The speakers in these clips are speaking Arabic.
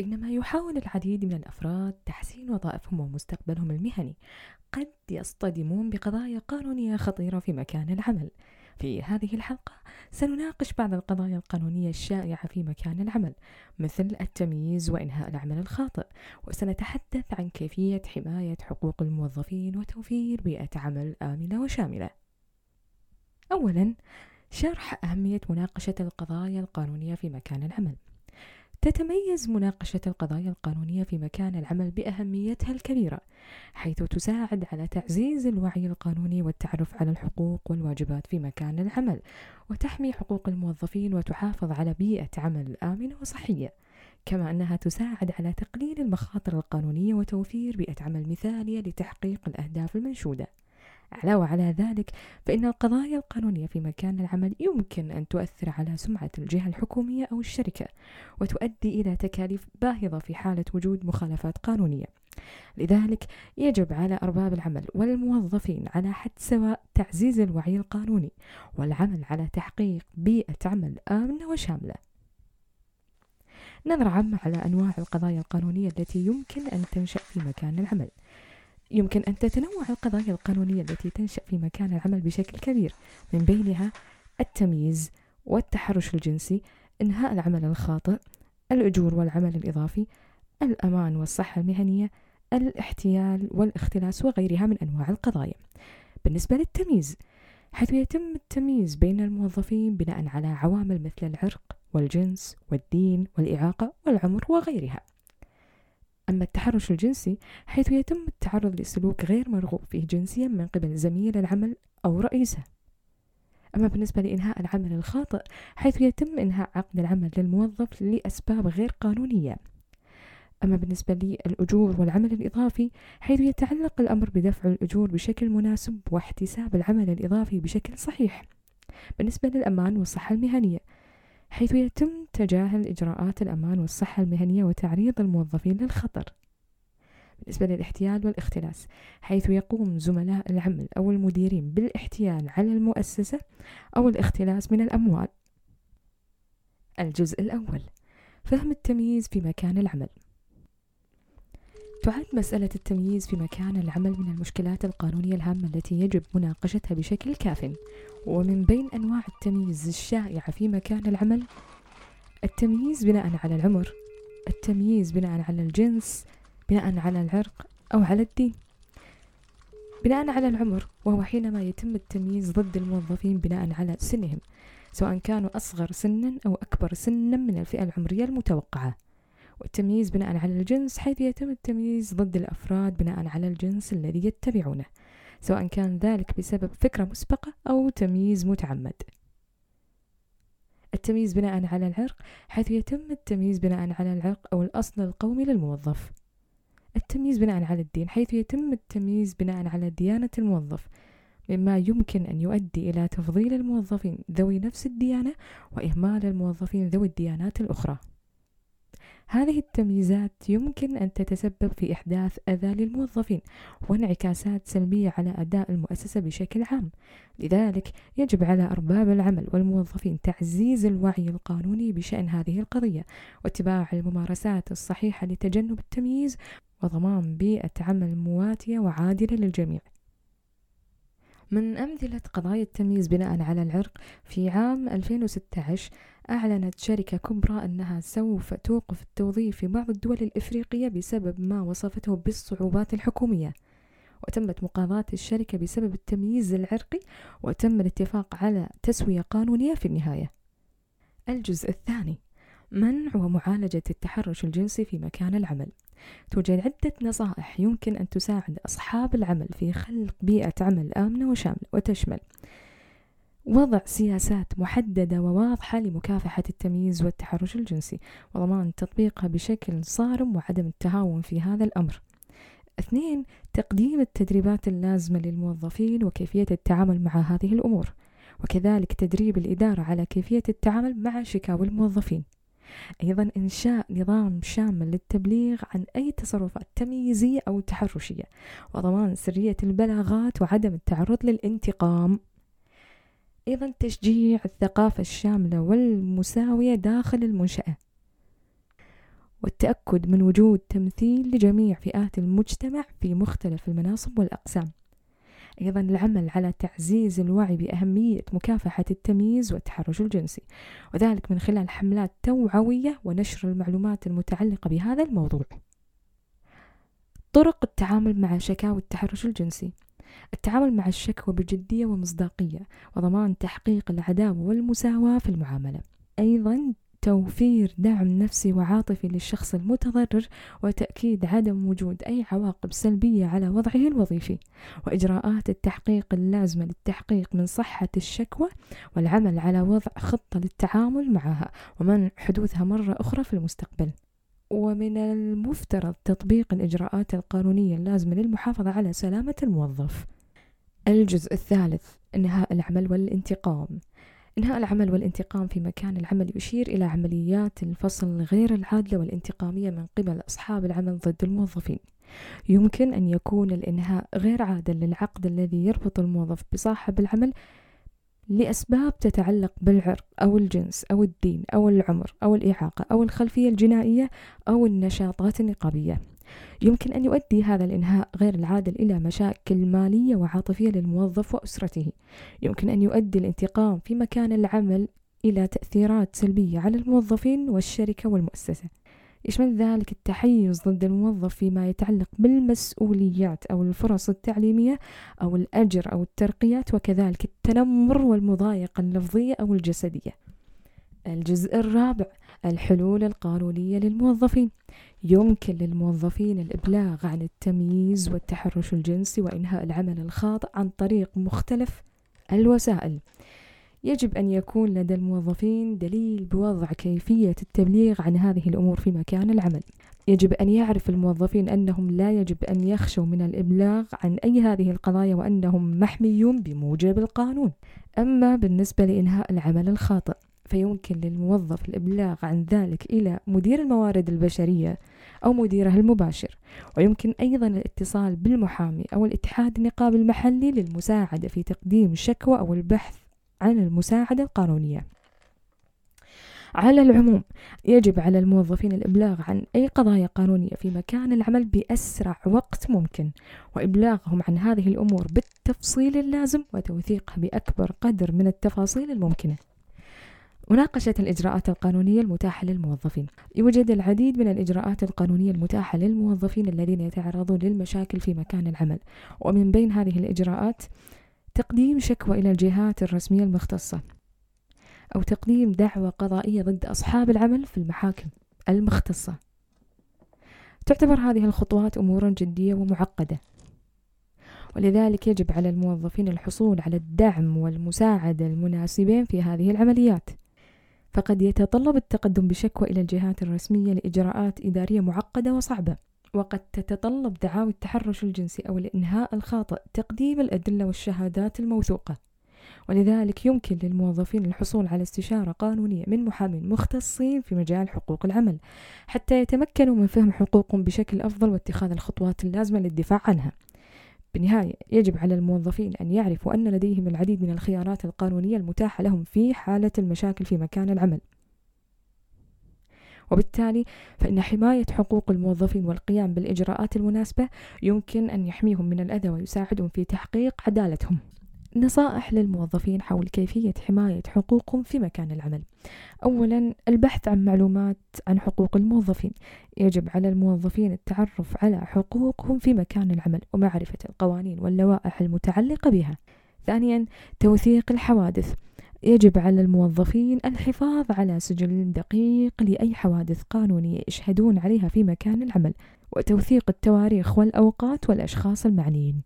بينما يحاول العديد من الأفراد تحسين وظائفهم ومستقبلهم المهني. قد يصطدمون بقضايا قانونية خطيرة في مكان العمل. في هذه الحلقة سنناقش بعض القضايا القانونية الشائعة في مكان العمل مثل التمييز وإنهاء العمل الخاطئ. وسنتحدث عن كيفية حماية حقوق الموظفين وتوفير بيئة عمل آمنة وشاملة. أولا شرح أهمية مناقشة القضايا القانونية في مكان العمل. تتميز مناقشة القضايا القانونية في مكان العمل بأهميتها الكبيرة، حيث تساعد على تعزيز الوعي القانوني والتعرف على الحقوق والواجبات في مكان العمل، وتحمي حقوق الموظفين وتحافظ على بيئة عمل آمنة وصحية. كما أنها تساعد على تقليل المخاطر القانونية وتوفير بيئة عمل مثالية لتحقيق الأهداف المنشودة. علاوة على ذلك فإن القضايا القانونية في مكان العمل يمكن أن تؤثر على سمعة الجهة الحكومية أو الشركة وتؤدي إلى تكاليف باهظة في حالة وجود مخالفات قانونية. لذلك يجب على أرباب العمل والموظفين على حد سواء تعزيز الوعي القانوني والعمل على تحقيق بيئة عمل آمنة وشاملة. نظرة عامة على أنواع القضايا القانونية التي يمكن أن تنشأ في مكان العمل. يمكن أن تتنوع القضايا القانونية التي تنشأ في مكان العمل بشكل كبير. من بينها التمييز والتحرش الجنسي إنهاء العمل الخاطئ الأجور والعمل الإضافي الأمان والصحة المهنية الاحتيال والاختلاس وغيرها من أنواع القضايا. بالنسبة للتمييز حيث يتم التمييز بين الموظفين بناء على عوامل مثل العرق والجنس والدين والإعاقة والعمر وغيرها. أما التحرش الجنسي حيث يتم التعرض لسلوك غير مرغوب فيه جنسيا من قبل زميل العمل أو رئيسه. أما بالنسبة لإنهاء العمل الخاطئ حيث يتم إنهاء عقد العمل للموظف لأسباب غير قانونية. أما بالنسبة للأجور والعمل الإضافي حيث يتعلق الأمر بدفع الأجور بشكل مناسب واحتساب العمل الإضافي بشكل صحيح. بالنسبة للأمان والصحة المهنية حيث يتم تجاهل إجراءات الأمان والصحة المهنية وتعريض الموظفين للخطر. بالنسبة للاحتيال والاختلاس حيث يقوم زملاء العمل أو المديرين بالاحتيال على المؤسسة أو الاختلاس من الأموال. الجزء الأول فهم التمييز في مكان العمل. تعد مسألة التمييز في مكان العمل من المشكلات القانونية الهامة التي يجب مناقشتها بشكل كاف؟ ومن بين أنواع التمييز الشائعة في مكان العمل؟ التمييز بناء على العمر التمييز بناء على الجنس بناء على العرق أو على الدين. بناء على العمر وهو حينما يتم التمييز ضد الموظفين بناء على سنهم سواء كانوا أصغر سنا أو أكبر سنا من الفئة العمرية المتوقعة. والتمييز بناء على الجنس حيث يتم التمييز ضد الأفراد بناء على الجنس الذي يتبعونه سواء كان ذلك بسبب فكرة مسبقة أو تمييز متعمد. التمييز بناء على العرق حيث يتم التمييز بناء على العرق أو الأصل القومي للموظف. التمييز بناء على الدين حيث يتم التمييز بناء على ديانة الموظف مما يمكن أن يؤدي إلى تفضيل الموظفين ذوي نفس الديانة وإهمال الموظفين ذوي الديانات الأخرى. هذه التمييزات يمكن أن تتسبب في إحداث أذى للموظفين وانعكاسات سلبية على أداء المؤسسة بشكل عام. لذلك يجب على أرباب العمل والموظفين تعزيز الوعي القانوني بشأن هذه القضية واتباع الممارسات الصحيحة لتجنب التمييز وضمان بيئة عمل مواتية وعادلة للجميع. من أمثلة قضايا التمييز بناء على العرق في عام 2016 أعلنت شركة كبرى أنها سوف توقف التوظيف في بعض الدول الإفريقية بسبب ما وصفته بالصعوبات الحكومية. وتمت مقاضاة الشركة بسبب التمييز العرقي وتم الاتفاق على تسوية قانونية في النهاية. الجزء الثاني منع ومعالجة التحرش الجنسي في مكان العمل. توجد عدة نصائح يمكن أن تساعد أصحاب العمل في خلق بيئة عمل آمنة وشاملة وتشمل وضع سياسات محددة وواضحة لمكافحة التمييز والتحرش الجنسي وضمان تطبيقها بشكل صارم وعدم التهاون في هذا الأمر. اثنين تقديم التدريبات اللازمة للموظفين وكيفية التعامل مع هذه الأمور وكذلك تدريب الإدارة على كيفية التعامل مع شكاوى الموظفين. أيضا إنشاء نظام شامل للتبليغ عن أي تصرفات تمييزية أو تحرشية وضمان سرية البلاغات وعدم التعرض للانتقام. أيضا تشجيع الثقافة الشاملة والمساوية داخل المنشأة والتأكد من وجود تمثيل لجميع فئات المجتمع في مختلف المناصب والأقسام. أيضا العمل على تعزيز الوعي بأهمية مكافحة التمييز والتحرش الجنسي وذلك من خلال حملات توعوية ونشر المعلومات المتعلقة بهذا الموضوع. طرق التعامل مع شكاوى التحرش الجنسي. التعامل مع الشكوى بجدية ومصداقية وضمان تحقيق العدالة والمساواة في المعاملة. أيضا توفير دعم نفسي وعاطفي للشخص المتضرر وتأكيد عدم وجود أي عواقب سلبية على وضعه الوظيفي. وإجراءات التحقيق اللازمة للتحقيق من صحة الشكوى والعمل على وضع خطة للتعامل معها ومنع حدوثها مرة أخرى في المستقبل. ومن المفترض تطبيق الإجراءات القانونية اللازمة للمحافظة على سلامة الموظف. الجزء الثالث إنهاء العمل والانتقام. إنهاء العمل والانتقام في مكان العمل يشير إلى عمليات الفصل غير العادلة والانتقامية من قبل أصحاب العمل ضد الموظفين. يمكن أن يكون الإنهاء غير عادل للعقد الذي يربط الموظف بصاحب العمل لأسباب تتعلق بالعرق أو الجنس أو الدين أو العمر أو الإعاقة أو الخلفية الجنائية أو النشاطات النقابية. يمكن أن يؤدي هذا الإنهاء غير العادل إلى مشاكل مالية وعاطفية للموظف وأسرته. يمكن أن يؤدي الانتقام في مكان العمل إلى تأثيرات سلبية على الموظفين والشركة والمؤسسة. يشمل ذلك التحيز ضد الموظف فيما يتعلق بالمسؤوليات أو الفرص التعليمية أو الأجر أو الترقيات وكذلك التنمر والمضايقة اللفظية أو الجسدية. الجزء الرابع الحلول القانونية للموظفين. يمكن للموظفين الإبلاغ عن التمييز والتحرش الجنسي وإنهاء العمل الخاطئ عن طريق مختلف الوسائل. يجب أن يكون لدى الموظفين دليل بوضع كيفية التبليغ عن هذه الأمور في مكان العمل. يجب أن يعرف الموظفين أنهم لا يجب أن يخشوا من الإبلاغ عن أي هذه القضايا وأنهم محميون بموجب القانون. أما بالنسبة لإنهاء العمل الخاطئ فيمكن للموظف الإبلاغ عن ذلك إلى مدير الموارد البشرية أو مديره المباشر. ويمكن أيضا الاتصال بالمحامي أو الاتحاد النقابي المحلي للمساعدة في تقديم شكوى أو البحث عن المساعدة القانونية. على العموم يجب على الموظفين الإبلاغ عن أي قضايا قانونية في مكان العمل بأسرع وقت ممكن وإبلاغهم عن هذه الأمور بالتفصيل اللازم وتوثيقها بأكبر قدر من التفاصيل الممكنة. مناقشة الإجراءات القانونية المتاحة للموظفين. يوجد العديد من الإجراءات القانونية المتاحة للموظفين الذين يتعرضون للمشاكل في مكان العمل ومن بين هذه الإجراءات تقديم شكوى إلى الجهات الرسمية المختصة أو تقديم دعوى قضائية ضد أصحاب العمل في المحاكم المختصة. تعتبر هذه الخطوات أمورا جدية ومعقدة ولذلك يجب على الموظفين الحصول على الدعم والمساعدة المناسبين في هذه العمليات. فقد يتطلب التقدم بشكوى إلى الجهات الرسمية لإجراءات إدارية معقدة وصعبة. وقد تتطلب دعاوى التحرش الجنسي أو الإنهاء الخاطئ تقديم الأدلة والشهادات الموثوقة. ولذلك يمكن للموظفين الحصول على استشارة قانونية من محامين مختصين في مجال حقوق العمل حتى يتمكنوا من فهم حقوقهم بشكل أفضل واتخاذ الخطوات اللازمة للدفاع عنها. بالنهاية يجب على الموظفين أن يعرفوا أن لديهم العديد من الخيارات القانونية المتاحة لهم في حالة المشاكل في مكان العمل. وبالتالي فإن حماية حقوق الموظفين والقيام بالإجراءات المناسبة يمكن أن يحميهم من الأذى ويساعدهم في تحقيق عدالتهم نصائح للموظفين حول كيفية حماية حقوقهم في مكان العمل. أولا البحث عن معلومات عن حقوق الموظفين. يجب على الموظفين التعرف على حقوقهم في مكان العمل ومعرفة القوانين واللوائح المتعلقة بها. ثانيا توثيق الحوادث. يجب على الموظفين الحفاظ على سجل دقيق لأي حوادث قانونية يشهدون عليها في مكان العمل وتوثيق التواريخ والأوقات والأشخاص المعنيين.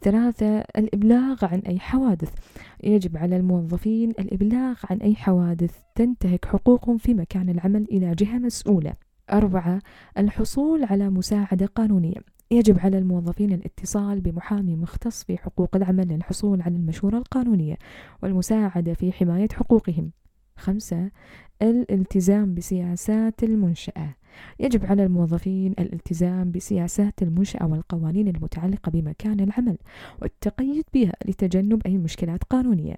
ثلاثة الإبلاغ عن أي حوادث. يجب على الموظفين الإبلاغ عن أي حوادث تنتهك حقوقهم في مكان العمل إلى جهة مسؤولة. أربعة الحصول على مساعدة قانونية. يجب على الموظفين الاتصال بمحامي مختص في حقوق العمل للحصول على المشورة القانونية والمساعدة في حماية حقوقهم. خمسة الالتزام بسياسات المنشأة. يجب على الموظفين الالتزام بسياسات المنشأة والقوانين المتعلقة بمكان العمل والتقيد بها لتجنب أي مشكلات قانونية.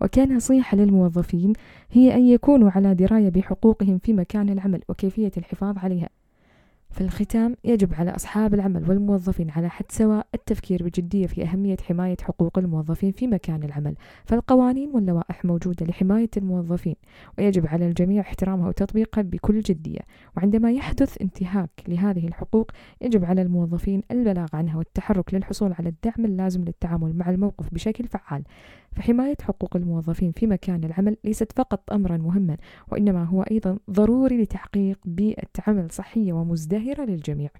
وكان نصيحة للموظفين هي أن يكونوا على دراية بحقوقهم في مكان العمل وكيفية الحفاظ عليها. في الختام يجب على أصحاب العمل والموظفين على حد سواء التفكير بجدية في أهمية حماية حقوق الموظفين في مكان العمل فالقوانين واللوائح موجودة لحماية الموظفين ويجب على الجميع احترامها وتطبيقها بكل جدية وعندما يحدث انتهاك لهذه الحقوق يجب على الموظفين البلاغ عنها والتحرك للحصول على الدعم اللازم للتعامل مع الموقف بشكل فعال. فحماية حقوق الموظفين في مكان العمل ليست فقط أمرا مهما وإنما هو أيضا ضروري لتحقيق بيئة عمل صحية ومزدهرة للجميع.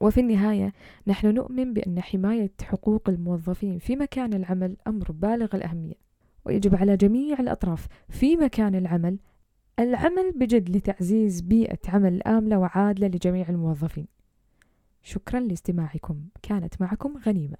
وفي النهاية نحن نؤمن بأن حماية حقوق الموظفين في مكان العمل أمر بالغ الأهمية ويجب على جميع الأطراف في مكان العمل العمل بجد لتعزيز بيئة عمل آمنة وعادلة لجميع الموظفين. شكرا لاستماعكم. كانت معكم غنيمة.